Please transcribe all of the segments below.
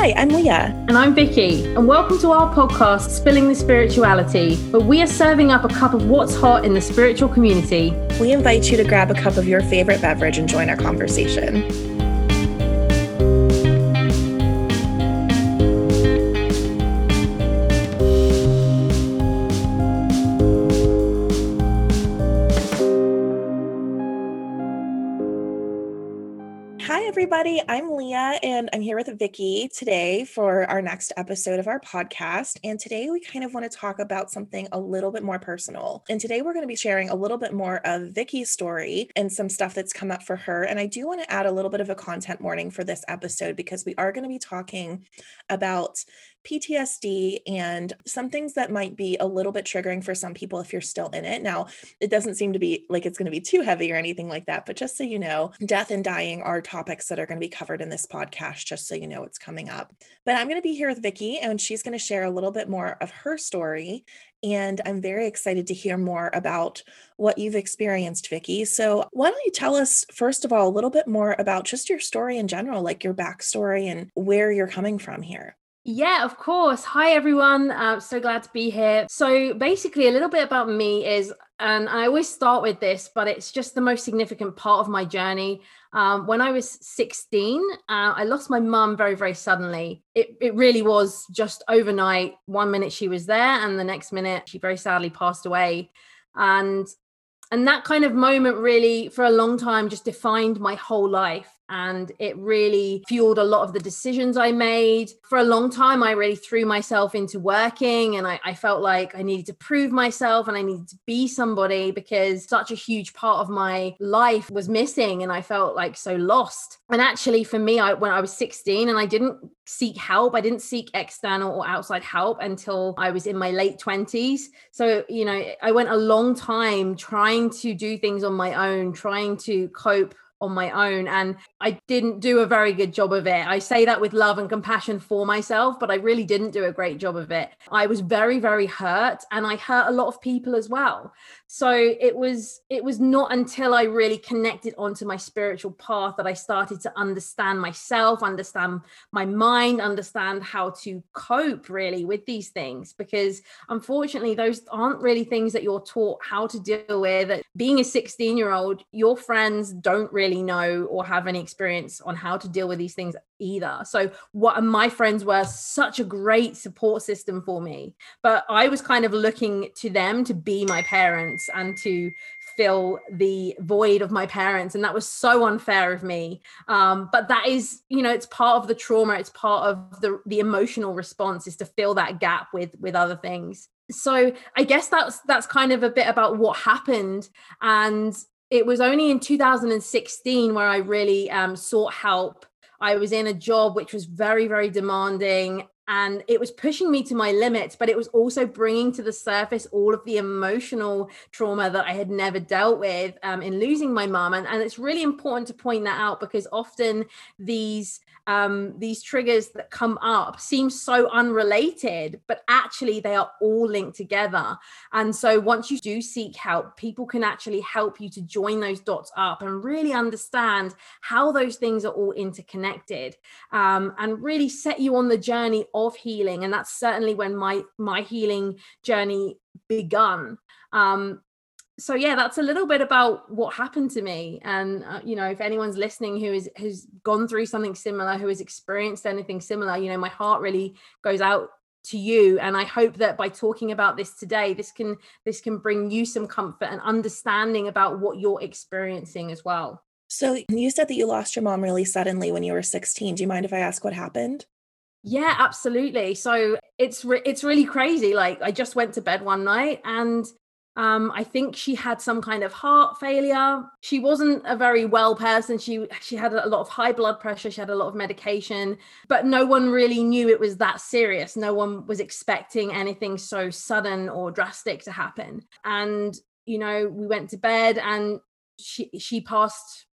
Hi, I'm Leah. And I'm Vicki. And welcome to our podcast, Spilling the Spirituality, where we are serving up a cup of what's hot in the spiritual community. We invite you to grab a cup of your favorite beverage and join our conversation. Everybody. I'm Leah and I'm here with Vicki today for our next episode of our podcast. And today we kind of want to talk about something a little bit more personal. And today we're going to be sharing a little bit more of Vicki's story and some stuff that's come up for her. And I do want to add a little bit of a content warning for this episode because we are going to be talking about PTSD and some things that might be a little bit triggering for some people if you're still in it. Now, it doesn't seem to be like it's going to be too heavy or anything like that, but just so you know, death and dying are topics that are going to be covered in this podcast, just so you know it's coming up. But I'm going to be here with Vicki and she's going to share a little bit more of her story. And I'm very excited to hear more about what you've experienced, Vicki. So, why don't you tell us, first of all, a little bit more about just your story in general, like your backstory and where you're coming from here? Yeah, of course. Hi, everyone. Uh, so glad to be here. So, basically, a little bit about me is, and I always start with this, but it's just the most significant part of my journey. Um, when I was 16, uh, I lost my mum very, very suddenly. It, it really was just overnight. One minute she was there, and the next minute she very sadly passed away. And and that kind of moment really, for a long time, just defined my whole life and it really fueled a lot of the decisions I made. For a long time, I really threw myself into working and I, I, felt like I needed to prove myself and I needed to be somebody because such a huge part of my life was missing and I felt like so lost. And actually, for me, I, when I was 16 and I didn't seek help, I didn't seek external or outside help until I was in my late 20s. So, you know, I went a long time trying to do things on my own, trying to cope on my own and I didn't do a very good job of it. I say that with love and compassion for myself, but I really didn't do a great job of it. I was very very hurt and I hurt a lot of people as well so it was it was not until i really connected onto my spiritual path that i started to understand myself understand my mind understand how to cope really with these things. Because unfortunately those aren't really things that you're taught how to deal with. Being a 16 year old your friends don't really know or have any experience on how to deal with these things either. So what my friends were such a great support system for me, but I was kind of looking to them to be my parents and to fill the void of my parents and that was so unfair of me um, but that is you know it's part of the trauma it's part of the the emotional response is to fill that gap with with other things so i guess that's that's kind of a bit about what happened and it was only in 2016 where i really um, sought help I was in a job which was very, very demanding and it was pushing me to my limits, but it was also bringing to the surface all of the emotional trauma that I had never dealt with um, in losing my mom. And, and it's really important to point that out because often these um, these triggers that come up seem so unrelated, but actually they are all linked together. And so once you do seek help, people can actually help you to join those dots up and really understand how those things are all interconnected um, and really set you on the journey of healing. And that's certainly when my my healing journey begun. Um, so yeah that's a little bit about what happened to me and uh, you know if anyone's listening who is has gone through something similar who has experienced anything similar you know my heart really goes out to you and i hope that by talking about this today this can this can bring you some comfort and understanding about what you're experiencing as well so you said that you lost your mom really suddenly when you were 16 do you mind if i ask what happened yeah absolutely so it's re- it's really crazy like i just went to bed one night and um, I think she had some kind of heart failure. She wasn't a very well person. She she had a lot of high blood pressure. She had a lot of medication, but no one really knew it was that serious. No one was expecting anything so sudden or drastic to happen. And you know, we went to bed, and she she passed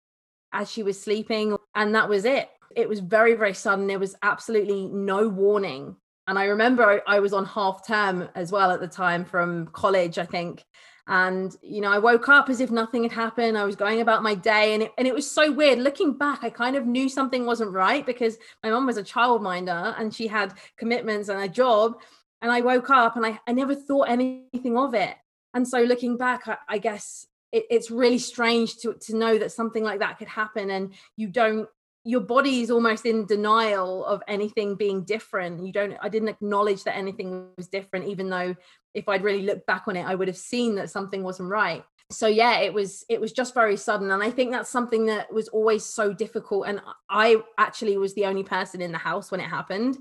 as she was sleeping, and that was it. It was very very sudden. There was absolutely no warning. And I remember I, was on half term as well at the time from college, I think. and you know i woke up as if nothing had happened. I was going about my day and it, and it was so weird. Looking back i kind of knew something wasn't right because my mom was a childminder and she had commitments and a job. And i woke up and i, I never thought anything of it. And so looking back i, I guess it, it's really strange to to know that something like that could happen and you don't your body is almost in denial of anything being different. You don't i didn't acknowledge that anything was different even though if i'd really looked back on it i would have seen that something wasn't right. So yeah it was it was just very sudden. And i think that's something that was always so difficult. And i actually was the only person in the house when it happened.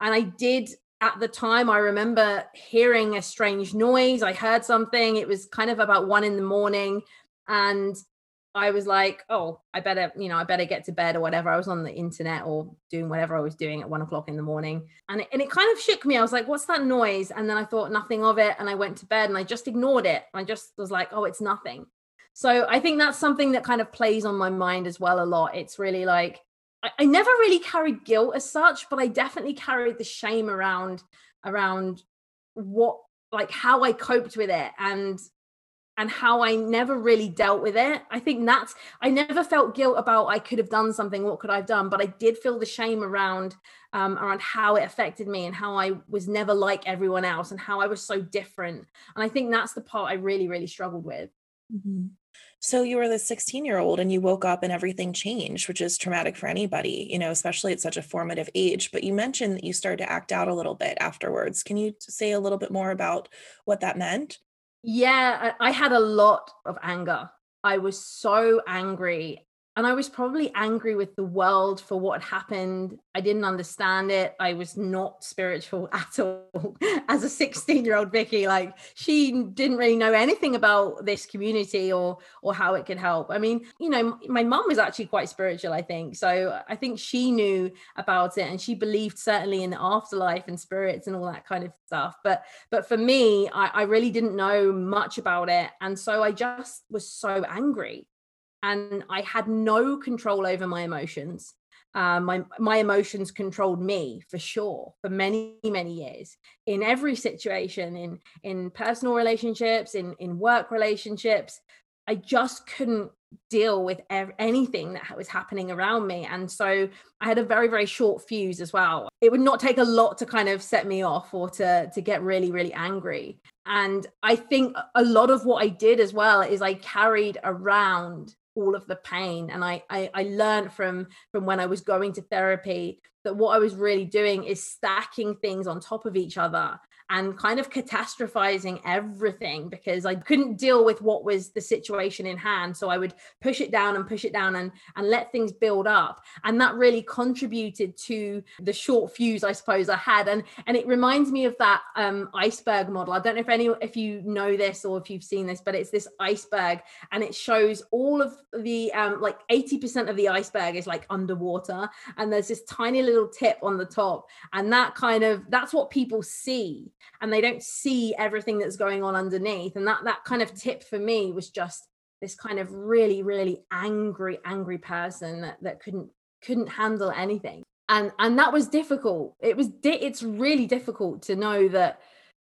And i did at the time i remember hearing a strange noise. I heard something. It was kind of about one in the morning. And I was like, oh, I better, you know, I better get to bed or whatever. I was on the internet or doing whatever I was doing at one o'clock in the morning. And it, and it kind of shook me. I was like, what's that noise? And then I thought nothing of it. And I went to bed and I just ignored it. I just was like, oh, it's nothing. So I think that's something that kind of plays on my mind as well a lot. It's really like, I, I never really carried guilt as such, but I definitely carried the shame around, around what, like how I coped with it and and how I never really dealt with it. I think that's I never felt guilt about I could have done something. What could I have done? But I did feel the shame around um, around how it affected me and how I was never like everyone else and how I was so different. And I think that's the part I really really struggled with. Mm-hmm. So you were the 16 year old and you woke up and everything changed, which is traumatic for anybody, you know, especially at such a formative age. But you mentioned that you started to act out a little bit afterwards. Can you say a little bit more about what that meant? Yeah, I had a lot of anger. I was so angry and I was probably angry with the world for what happened. I didn't understand it. I was not spiritual at all. As a 16 year old Vicki, like she didn't really know anything about this community or or how it could help. I mean, you know, my mom was actually quite spiritual, I think. So I think she knew about it and she believed certainly in the afterlife and spirits and all that kind of stuff. But but for me, I, I really didn't know much about it. And so I just was so angry and I had no control over my emotions. Um, my my emotions controlled me for sure for many many years. In every situation in in personal relationships in in work relationships I just couldn't deal with ev- anything that was happening around me. And so I had a very very short fuse as well. It would not take a lot to kind of set me off or to to get really really angry. And I think a lot of what I did as well is I carried around all of the pain. And I, I i learned from from when i was going to therapy that what i was really doing is stacking things on top of each other and kind of catastrophizing everything because I couldn't deal with what was the situation in hand. So I would push it down and push it down and, and let things build up. And that really contributed to the short fuse, I suppose, I had. And and it reminds me of that um, iceberg model. I don't know if any if you know this or if you've seen this, but it's this iceberg and it shows all of the um, like 80% of the iceberg is like underwater. And there's this tiny little tip on the top. And that kind of that's what people see and they don't see everything that's going on underneath. And that that kind of tip for me was just this kind of really really angry angry person that, that couldn't couldn't handle anything. And and that was difficult. It was di- it's really difficult to know that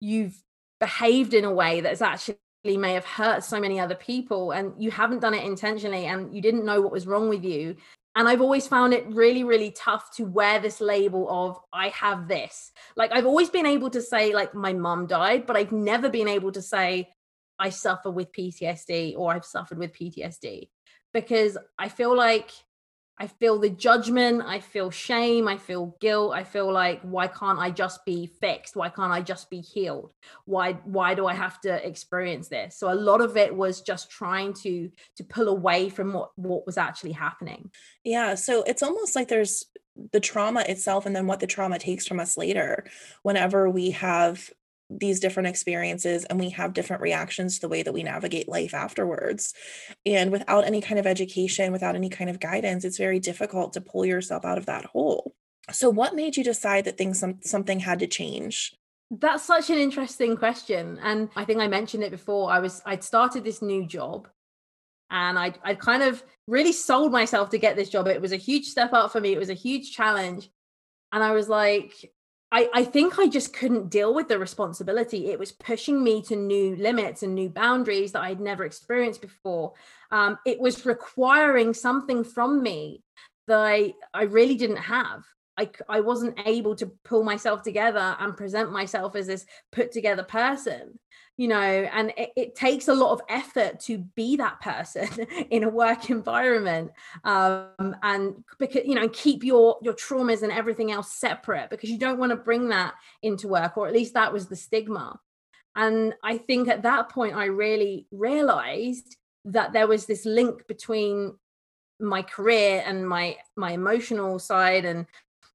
you've behaved in a way that's actually may have hurt so many other people and you haven't done it intentionally and you didn't know what was wrong with you and I've always found it really, really tough to wear this label of I have this. Like I've always been able to say, like, my mom died, but I've never been able to say I suffer with PTSD or I've suffered with PTSD because I feel like I feel the judgment, I feel shame, I feel guilt, I feel like why can't I just be fixed? Why can't I just be healed? Why why do I have to experience this? So a lot of it was just trying to to pull away from what what was actually happening. Yeah, so it's almost like there's the trauma itself and then what the trauma takes from us later whenever we have these different experiences and we have different reactions to the way that we navigate life afterwards. And without any kind of education, without any kind of guidance, it's very difficult to pull yourself out of that hole. So what made you decide that things some, something had to change? That's such an interesting question. And I think I mentioned it before. I was I'd started this new job and I I kind of really sold myself to get this job. It was a huge step up for me. It was a huge challenge. And I was like, I, I think I just couldn't deal with the responsibility. It was pushing me to new limits and new boundaries that I'd never experienced before. Um, it was requiring something from me that I, I really didn't have. I, I wasn't able to pull myself together and present myself as this put together person you know and it, it, takes a lot of effort to be that person in a work environment um, and because you know keep your your traumas and everything else separate because you don't want to bring that into work or at least that was the stigma. And i think at that point i really realized that there was this link between my career and my my emotional side and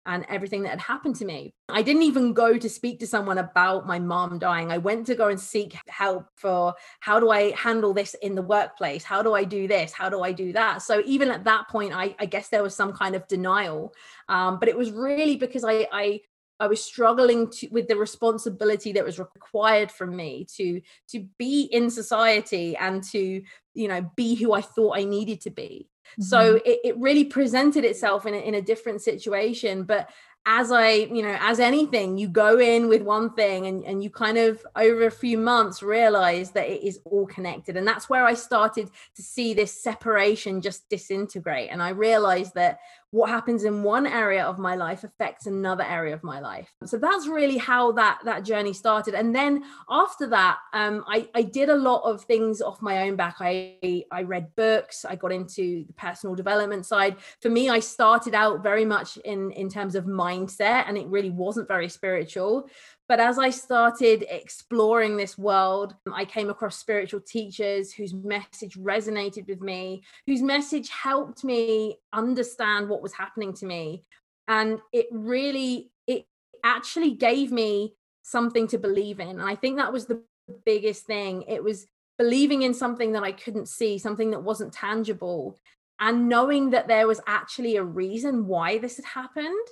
and everything that had happened to me. I didn't even go to speak to someone about my mom dying. I went to go and seek help for how do I handle this in the workplace? How do I do this? How do I do that? So even at that point, I, I guess there was some kind of denial. Um, but it was really because I, I I was struggling to, with the responsibility that was required from me to to be in society and to you know be who I thought I needed to be. Mm-hmm. So it, it really presented itself in a, in a different situation. But as I, you know, as anything, you go in with one thing and, and you kind of over a few months realize that it is all connected. And that's where I started to see this separation just disintegrate. And I realized that what happens in one area of my life affects another area of my life. So that's really how that that journey started. And then after that um, I, I did a lot of things off my own back. I i read books. I got into the personal development side. For me i started out very much in in terms of mindset and it really wasn't very spiritual but as I started exploring this world, I came across spiritual teachers whose message resonated with me, whose message helped me understand what was happening to me. And it really, it actually gave me something to believe in. And I think that was the biggest thing. It was believing in something that I couldn't see, something that wasn't tangible, and knowing that there was actually a reason why this had happened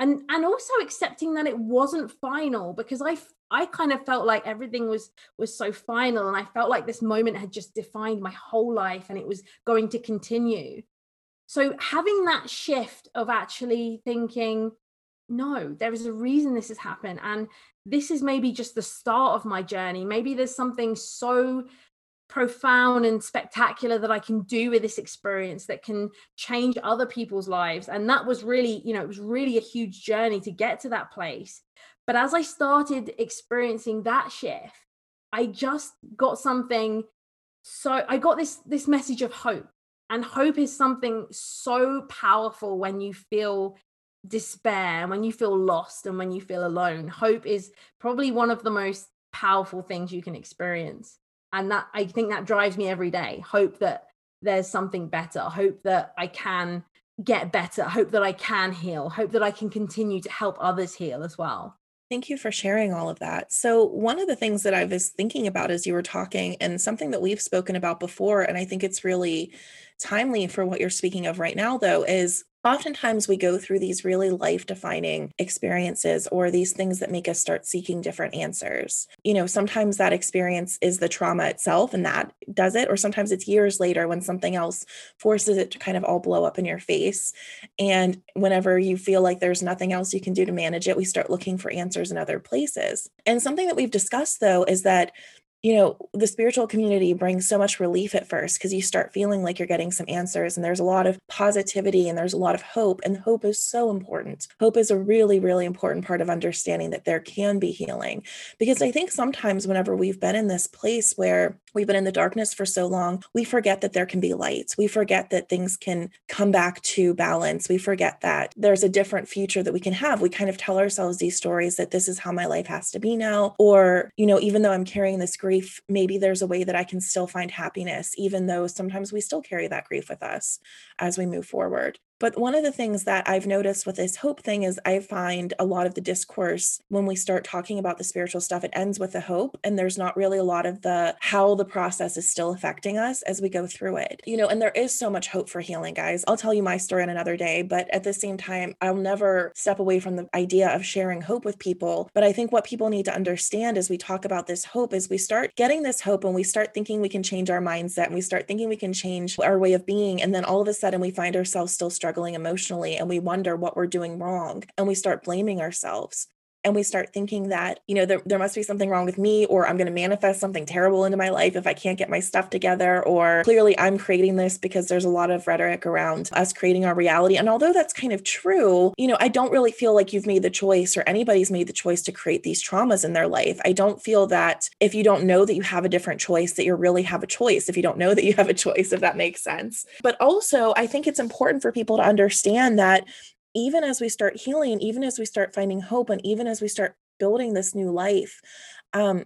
and and also accepting that it wasn't final because i i kind of felt like everything was was so final and i felt like this moment had just defined my whole life and it was going to continue. So having that shift of actually thinking no there is a reason this has happened and this is maybe just the start of my journey. Maybe there's something so profound and spectacular that I can do with this experience that can change other people's lives. And that was really, you know, it was really a huge journey to get to that place. But as I started experiencing that shift, I just got something so I got this this message of hope. And hope is something so powerful when you feel despair, when you feel lost and when you feel alone. Hope is probably one of the most powerful things you can experience and that i think that drives me every day. Hope that there's something better. Hope that i can get better. Hope that i can heal. Hope that i can continue to help others heal as well. Thank you for sharing all of that. So, one of the things that I was thinking about as you were talking, and something that we've spoken about before, and I think it's really timely for what you're speaking of right now, though, is Oftentimes, we go through these really life defining experiences or these things that make us start seeking different answers. You know, sometimes that experience is the trauma itself and that does it, or sometimes it's years later when something else forces it to kind of all blow up in your face. And whenever you feel like there's nothing else you can do to manage it, we start looking for answers in other places. And something that we've discussed, though, is that you know, the spiritual community brings so much relief at first because you start feeling like you're getting some answers and there's a lot of positivity and there's a lot of hope. And hope is so important. Hope is a really, really important part of understanding that there can be healing. Because I think sometimes whenever we've been in this place where we've been in the darkness for so long, we forget that there can be light. We forget that things can come back to balance. We forget that there's a different future that we can have. We kind of tell ourselves these stories that this is how my life has to be now. Or, you know, even though I'm carrying this grief, maybe there's a way that I can still find happiness, even though sometimes we still carry that grief with us as we move forward. But one of the things that I've noticed with this hope thing is I find a lot of the discourse when we start talking about the spiritual stuff, it ends with the hope. And there's not really a lot of the how the process is still affecting us as we go through it. You know, and there is so much hope for healing, guys. I'll tell you my story on another day, but at the same time, I'll never step away from the idea of sharing hope with people. But I think what people need to understand as we talk about this hope is we start getting this hope and we start thinking we can change our mindset and we start thinking we can change our way of being. And then all of a sudden we find ourselves still struggling struggling emotionally and we wonder what we're doing wrong and we start blaming ourselves. And we start thinking that you know there, there must be something wrong with me or i'm going to manifest something terrible into my life if i can't get my stuff together or clearly i'm creating this because there's a lot of rhetoric around us creating our reality. And although that's kind of true you know i don't really feel like you've made the choice or anybody's made the choice to create these traumas in their life. I don't feel that if you don't know that you have a different choice that you really have a choice if you don't know that you have a choice if that makes sense. But also i think it's important for people to understand that even as we start healing, even as we start finding hope, and even as we start building this new life, um,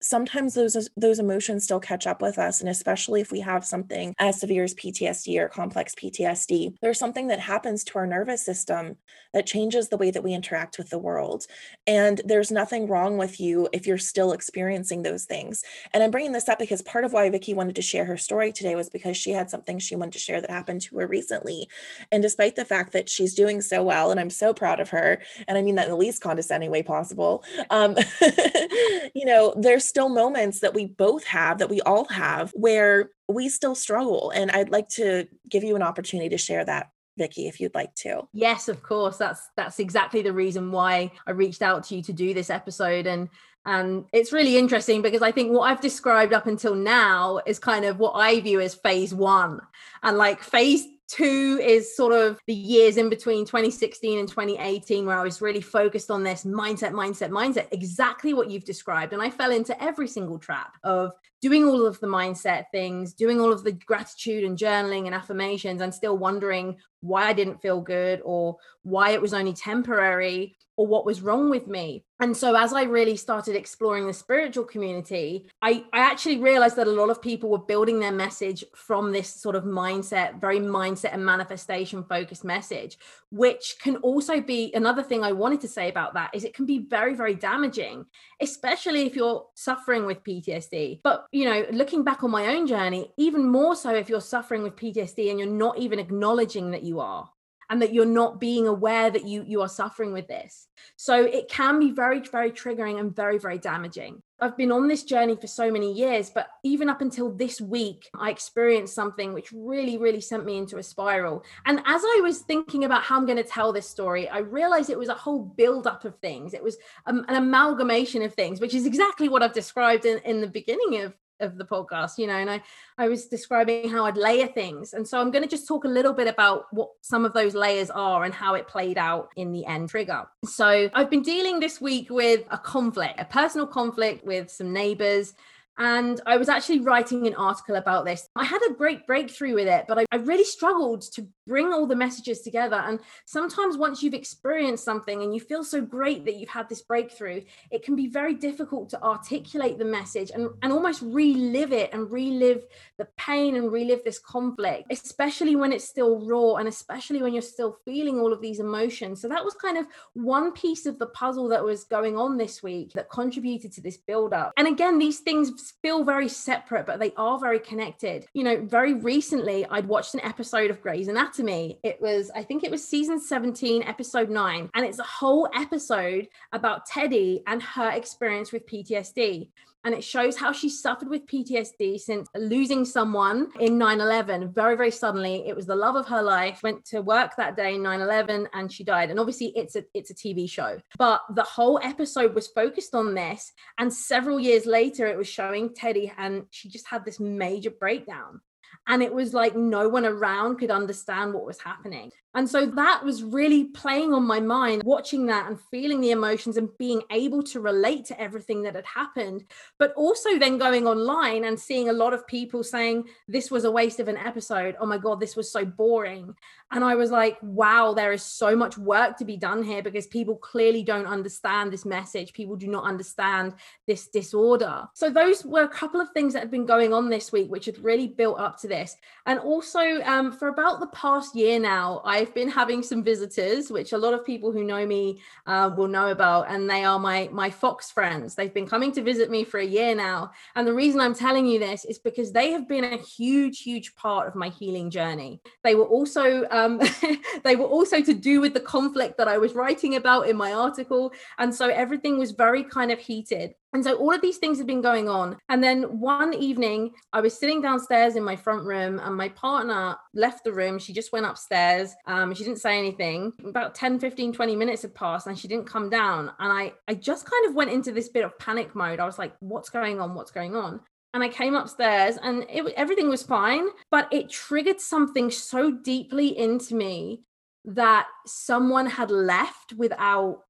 sometimes those those emotions still catch up with us and especially if we have something as severe as PTSD or complex PTSD there's something that happens to our nervous system that changes the way that we interact with the world. And there's nothing wrong with you if you're still experiencing those things. And I'm bringing this up because part of why Vicki wanted to share her story today was because she had something she wanted to share that happened to her recently. And despite the fact that she's doing so well and I'm so proud of her and I mean that in the least condescending way possible um you know there's still moments that we both have, that we all have, where we still struggle. And I'd like to give you an opportunity to share that Vicki, if you'd like to. Yes, of course. That's that's exactly the reason why I reached out to you to do this episode. And and it's really interesting because I think what I've described up until now is kind of what I view as phase one. And like phase Two is sort of the years in between 2016 and 2018 where I was really focused on this mindset, mindset, mindset, exactly what you've described. And I fell into every single trap of doing all of the mindset things, doing all of the gratitude and journaling and affirmations, and still wondering why I didn't feel good or why it was only temporary or what was wrong with me. And so as I really started exploring the spiritual community, I, I actually realized that a lot of people were building their message from this sort of mindset, very mindset and manifestation focused message, which can also be another thing I wanted to say about that is it can be very, very damaging, especially if you're suffering with PTSD. But, you know, looking back on my own journey, even more so if you're suffering with PTSD and you're not even acknowledging that you are and that you're not being aware that you you are suffering with this. So it can be very very triggering and very very damaging. I've been on this journey for so many years but even up until this week i experienced something which really really sent me into a spiral. And as i was thinking about how i'm going to tell this story i realized it was a whole build up of things. It was um, an amalgamation of things which is exactly what i've described in, in the beginning of of the podcast you know and i i was describing how i'd layer things. And so i'm going to just talk a little bit about what some of those layers are and how it played out in the end trigger. So i've been dealing this week with a conflict a personal conflict with some neighbors and I was actually writing an article about this. I had a great breakthrough with it, but I, I, really struggled to bring all the messages together. And sometimes, once you've experienced something and you feel so great that you've had this breakthrough, it can be very difficult to articulate the message and, and almost relive it and relive the pain and relive this conflict, especially when it's still raw and especially when you're still feeling all of these emotions. So, that was kind of one piece of the puzzle that was going on this week that contributed to this buildup. And again, these things feel very separate, but they are very connected. You know, very recently, I'd watched an episode of Grey's Anatomy. It was, I think it was season 17, episode nine, and it's a whole episode about Teddy and her experience with PTSD and it shows how she suffered with PTSD since losing someone in 9/11 very very suddenly it was the love of her life went to work that day 9/11 and she died. And obviously it's a it's a TV show. But the whole episode was focused on this. And several years later it was showing Teddy and she just had this major breakdown. And it was like no one around could understand what was happening and so that was really playing on my mind, watching that and feeling the emotions and being able to relate to everything that had happened. But also then going online and seeing a lot of people saying, This was a waste of an episode. Oh my God, this was so boring. And I was like, Wow, there is so much work to be done here because people clearly don't understand this message. People do not understand this disorder. So those were a couple of things that had been going on this week, which had really built up to this. And also, um, for about the past year now, I I've been having some visitors, which a lot of people who know me uh, will know about, and they are my my fox friends. They've been coming to visit me for a year now, and the reason I'm telling you this is because they have been a huge, huge part of my healing journey. They were also um, they were also to do with the conflict that I was writing about in my article, and so everything was very kind of heated. And so all of these things had been going on. And then one evening, I was sitting downstairs in my front room, and my partner left the room. She just went upstairs. Um, she didn't say anything. About 10, 15, 20 minutes had passed, and she didn't come down. And I, I just kind of went into this bit of panic mode. I was like, what's going on? What's going on? and I came upstairs and it, everything was fine, but it triggered something so deeply into me that someone had left without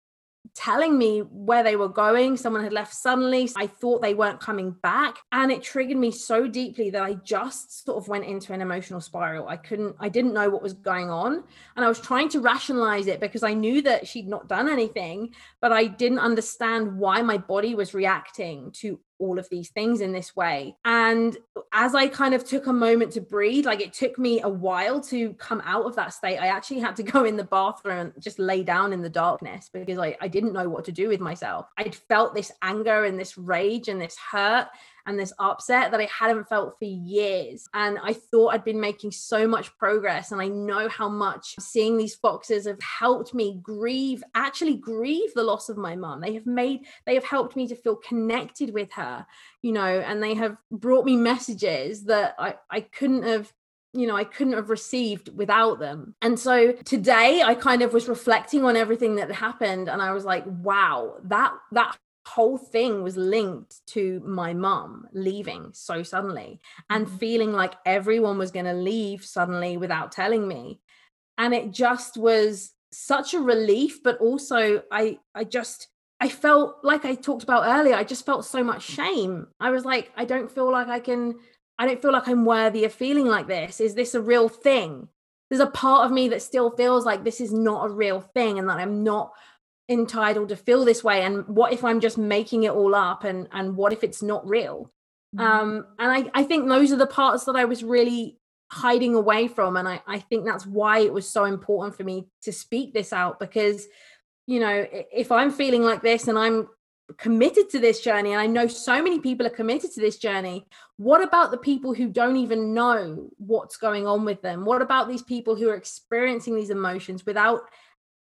telling me where they were going. Someone had left suddenly. I thought they weren't coming back. And it triggered me so deeply that I just sort of went into an emotional spiral. I couldn't, I didn't know what was going on. And I was trying to rationalize it because I knew that she'd not done anything, but I didn't understand why my body was reacting to all of these things in this way. And as I kind of took a moment to breathe, like it took me a while to come out of that state. I actually had to go in the bathroom and just lay down in the darkness because I, I didn't know what to do with myself. I'd felt this anger and this rage and this hurt and this upset that I hadn't felt for years. And I thought I'd been making so much progress. And I know how much seeing these foxes have helped me grieve, actually grieve the loss of my mom. They have made, they have helped me to feel connected with her, you know, and they have brought me messages that I, I couldn't have you know, I couldn't have received without them. And so today I kind of was reflecting on everything that happened and I was like, wow, that that whole thing was linked to my mum leaving so suddenly and mm-hmm. feeling like everyone was going to leave suddenly without telling me. And it just was such a relief but also i i just i felt like i talked about earlier i just felt so much shame. I was like i don't feel like i can i don't feel like i'm worthy of feeling like this. Is this a real thing? There's a part of me that still feels like this is not a real thing and that i'm not entitled to feel this way and what if i'm just making it all up and and what if it's not real mm-hmm. um and i i think those are the parts that i was really hiding away from and i i think that's why it was so important for me to speak this out because you know if i'm feeling like this and i'm committed to this journey and i know so many people are committed to this journey what about the people who don't even know what's going on with them what about these people who are experiencing these emotions without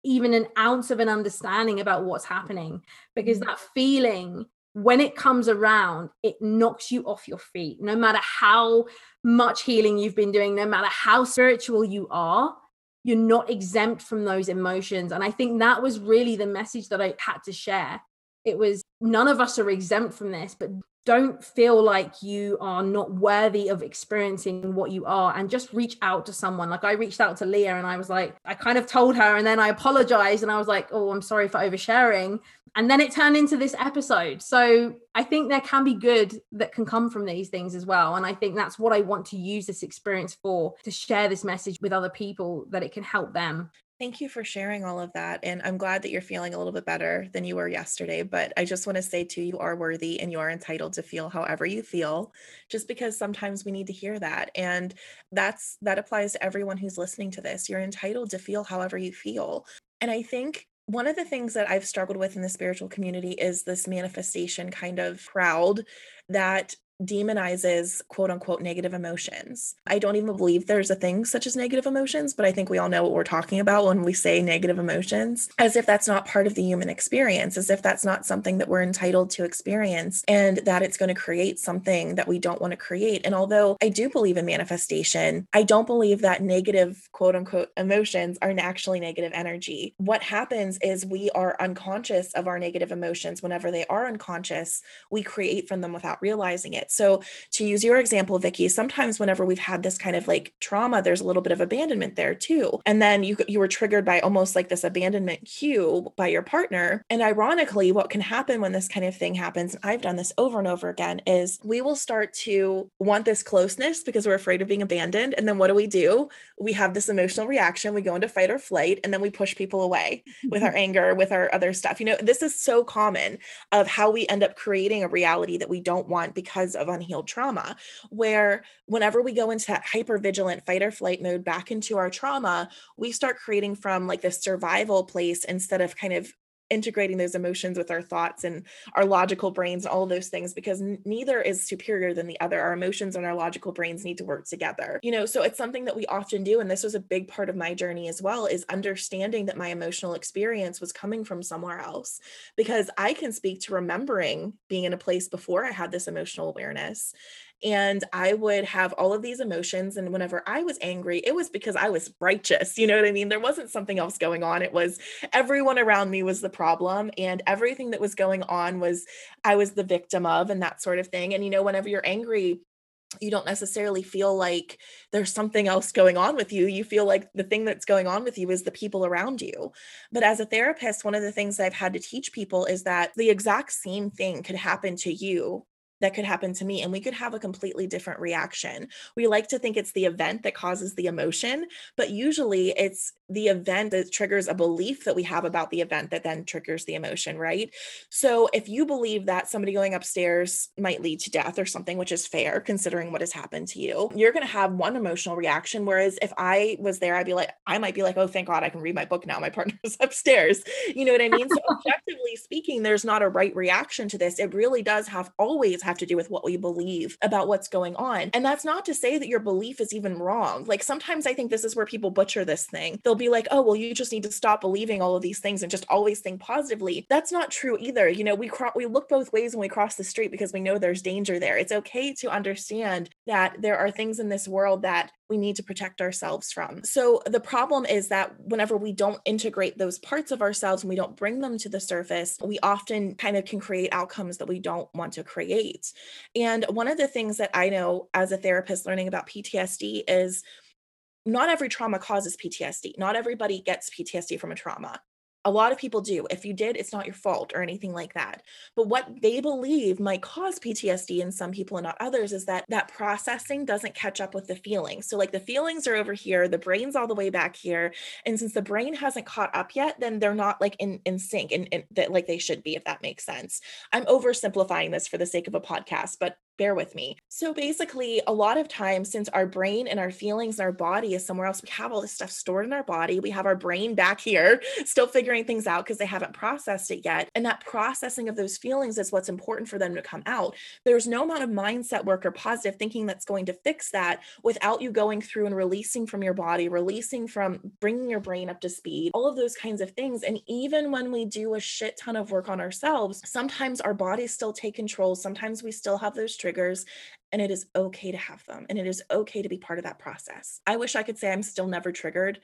even an ounce of an understanding about what's happening because mm. that feeling when it comes around it knocks you off your feet. No matter how much healing you've been doing no matter how spiritual you are you're not exempt from those emotions. And i think that was really the message that i had to share. It was none of us are exempt from this but don't feel like you are not worthy of experiencing what you are and just reach out to someone. Like i reached out to leah and i was like i kind of told her and then i apologized and i was like oh i'm sorry for oversharing. And then it turned into this episode. So i think there can be good that can come from these things as well. And i think that's what i want to use this experience for to share this message with other people that it can help them Thank you for sharing all of that. And I'm glad that you're feeling a little bit better than you were yesterday. But I just want to say, too, you are worthy and you are entitled to feel however you feel, just because sometimes we need to hear that. And that's that applies to everyone who's listening to this. You're entitled to feel however you feel. And I think one of the things that I've struggled with in the spiritual community is this manifestation kind of crowd that demonizes quote unquote negative emotions. I don't even believe there's a thing such as negative emotions, but I think we all know what we're talking about when we say negative emotions, as if that's not part of the human experience, as if that's not something that we're entitled to experience, and that it's going to create something that we don't want to create. And although I do believe in manifestation, I don't believe that negative quote unquote emotions are actually negative energy. What happens is we are unconscious of our negative emotions. Whenever they are unconscious, we create from them without realizing it. So, to use your example, Vicki, sometimes whenever we've had this kind of like trauma, there's a little bit of abandonment there too. And then you you were triggered by almost like this abandonment cue by your partner. And ironically, what can happen when this kind of thing happens, and I've done this over and over again, is we will start to want this closeness because we're afraid of being abandoned. And then what do we do? We have this emotional reaction. We go into fight or flight, and then we push people away with our anger, with our other stuff. You know, this is so common of how we end up creating a reality that we don't want because of unhealed trauma, where whenever we go into that hyper vigilant fight or flight mode back into our trauma, we start creating from like this survival place instead of kind of integrating those emotions with our thoughts and our logical brains and all those things because n- neither is superior than the other. Our emotions and our logical brains need to work together. You know so it's something that we often do and this was a big part of my journey as well is understanding that my emotional experience was coming from somewhere else because i can speak to remembering being in a place before i had this emotional awareness and I would have all of these emotions. And whenever I was angry, it was because I was righteous. You know what I mean? There wasn't something else going on. It was everyone around me was the problem, and everything that was going on was I was the victim of, and that sort of thing. And, you know, whenever you're angry, you don't necessarily feel like there's something else going on with you. You feel like the thing that's going on with you is the people around you. But as a therapist, one of the things I've had to teach people is that the exact same thing could happen to you that could happen to me and we could have a completely different reaction. We like to think it's the event that causes the emotion, but usually it's the event that triggers a belief that we have about the event that then triggers the emotion, right? So if you believe that somebody going upstairs might lead to death or something, which is fair considering what has happened to you, you're going to have one emotional reaction. Whereas if I was there, I'd be like, I might be like, oh, thank God I can read my book now. My partner's upstairs. You know what I mean? So objectively speaking, there's not a right reaction to this. It really does have always have to do with what we believe about what's going on. And that's not to say that your belief is even wrong. Like sometimes I think this is where people butcher this thing. They'll be like, oh, well, you just need to stop believing all of these things and just always think positively. That's not true either. You know, we cro- we look both ways when we cross the street because we know there's danger there. It's okay to understand that there are things in this world that we need to protect ourselves from. So the problem is that whenever we don't integrate those parts of ourselves and we don't bring them to the surface, we often kind of can create outcomes that we don't want to create. And one of the things that I know as a therapist learning about PTSD is not every trauma causes PTSD. Not everybody gets PTSD from a trauma a lot of people do. If you did, it's not your fault or anything like that. But what they believe might cause PTSD in some people and not others is that that processing doesn't catch up with the feelings. So like the feelings are over here, the brain's all the way back here, and since the brain hasn't caught up yet, then they're not like in in sync and, that like they should be if that makes sense. I'm oversimplifying this for the sake of a podcast, but bear with me. So basically, a lot of times, since our brain and our feelings and our body is somewhere else, we have all this stuff stored in our body. We have our brain back here, still figuring things out because they haven't processed it yet. And that processing of those feelings is what's important for them to come out. There's no amount of mindset work or positive thinking that's going to fix that without you going through and releasing from your body, releasing from bringing your brain up to speed, all of those kinds of things. And even when we do a shit ton of work on ourselves, sometimes our bodies still take control. Sometimes we still have those triggers triggers and it is okay to have them and it is okay to be part of that process. I wish I could say I'm still never triggered.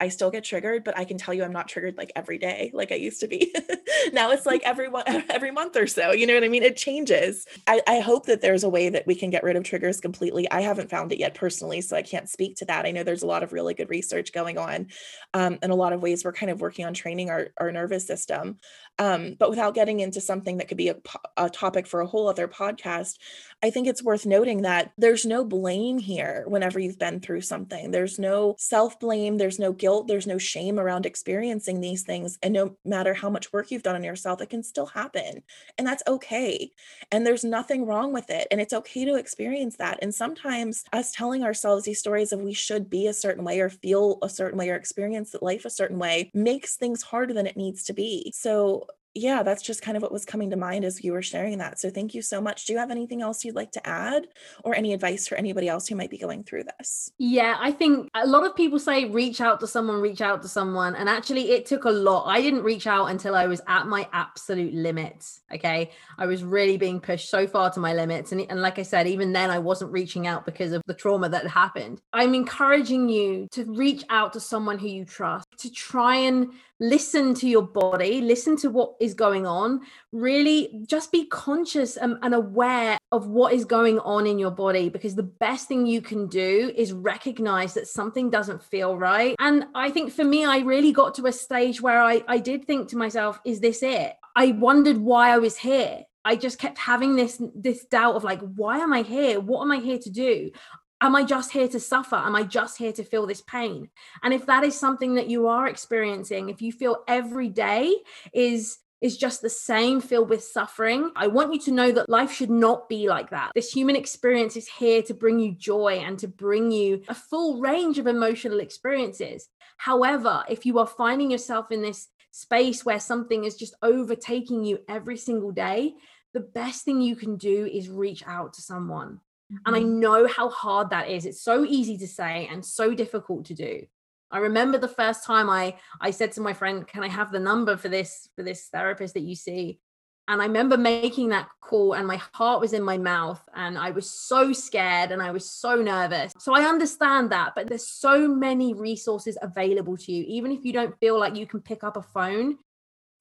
I still get triggered, but I can tell you I'm not triggered like every day like I used to be. now it's like every every month or so. You know what I mean? It changes. I, I hope that there's a way that we can get rid of triggers completely. I haven't found it yet personally, so I can't speak to that. I know there's a lot of really good research going on, um, and a lot of ways we're kind of working on training our, our nervous system. Um, but without getting into something that could be a, a topic for a whole other podcast, I think it's worth noting that there's no blame here whenever you've been through something. There's no self blame, there's no guilt, there's no shame around experiencing these things. And no matter how much work you've done on yourself, it can still happen. And that's okay. And there's nothing wrong with it. And it's okay to experience that. And sometimes us telling ourselves these stories of we should be a certain way or feel a certain way or experience life a certain way makes things harder than it needs to be. So yeah, that's just kind of what was coming to mind as you were sharing that. So thank you so much. Do you have anything else you'd like to add or any advice for anybody else who might be going through this? Yeah, I think a lot of people say reach out to someone, reach out to someone. And actually, it took a lot. I didn't reach out until I was at my absolute limits. Okay. I was really being pushed so far to my limits. And, and like I said, even then, I wasn't reaching out because of the trauma that happened. I'm encouraging you to reach out to someone who you trust, to try and listen to your body, listen to what is going on, really just be conscious and, and, aware of what is going on in your body because the best thing you can do is recognize that something doesn't feel right. And I think for me, I really got to a stage where I, I did think to myself, is this it? I wondered why I was here. I just kept having this this doubt of like why am I here? What am I here to do? Am I just here to suffer? Am I just here to feel this pain? And if that is something that you are experiencing, if you feel every day is is just the same filled with suffering. I want you to know that life should not be like that. This human experience is here to bring you joy and to bring you a full range of emotional experiences. However, if you are finding yourself in this space where something is just overtaking you every single day, the best thing you can do is reach out to someone. And I mm-hmm. know how hard that is. It's so easy to say and so difficult to do. I remember the first time I I said to my friend, "Can I have the number for this for this therapist that you see?" And I remember making that call, and my heart was in my mouth, and I was so scared and I was so nervous. So I understand that, but there's so many resources available to you. Even if you don't feel like you can pick up a phone,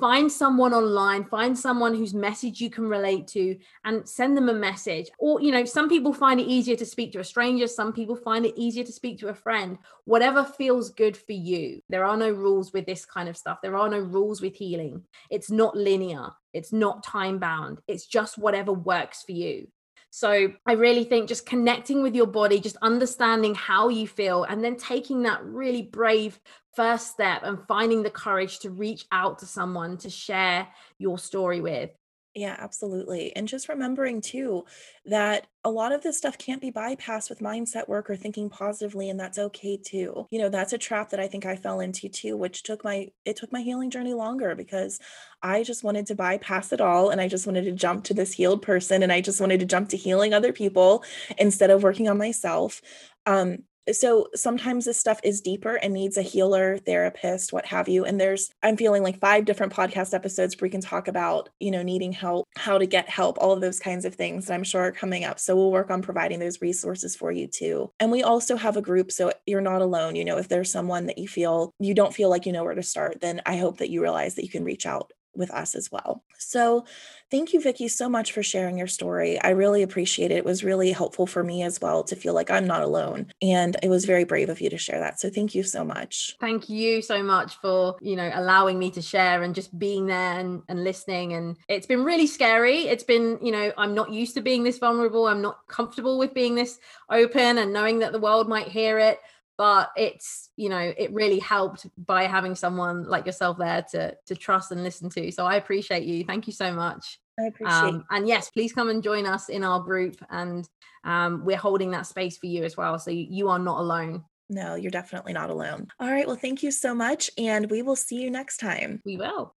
find someone online find someone whose message you can relate to and send them a message. Or you know some people find it easier to speak to a stranger some people find it easier to speak to a friend. Whatever feels good for you. There are no rules with this kind of stuff. There are no rules with healing. It's not linear. It's not time bound it's just whatever works for you so I really think just connecting with your body, just understanding how you feel, and then taking that really brave first step and finding the courage to reach out to someone to share your story with. Yeah, absolutely. And just remembering too that a lot of this stuff can't be bypassed with mindset work or thinking positively and that's okay too. You know, that's a trap that I think I fell into too, which took my it took my healing journey longer because I just wanted to bypass it all and I just wanted to jump to this healed person and I just wanted to jump to healing other people instead of working on myself. Um so sometimes this stuff is deeper and needs a healer therapist what have you. And there's i'm feeling like five different podcast episodes where we can talk about you know needing help how to get help all of those kinds of things that i'm sure are coming up. So we'll work on providing those resources for you too. And we also have a group so you're not alone. You know if there's someone that you feel you don't feel like you know where to start then i hope that you realize that you can reach out with us as well. So, thank you, Vicki, so much for sharing your story. I really appreciate it. It was really helpful for me as well to feel like I'm not alone. And it was very brave of you to share that. So, thank you so much. Thank you so much for, you know, allowing me to share and just being there and, and listening. And it's been really scary. It's been, you know, I'm not used to being this vulnerable. I'm not comfortable with being this open and knowing that the world might hear it but it's you know it really helped by having someone like yourself there to to trust and listen to. So i appreciate you. Thank you so much. I appreciate um, and yes please come and join us in our group and um, we're holding that space for you as well. So you, you are not alone. No you're definitely not alone. All right. Well thank you so much and we will see you next time. We will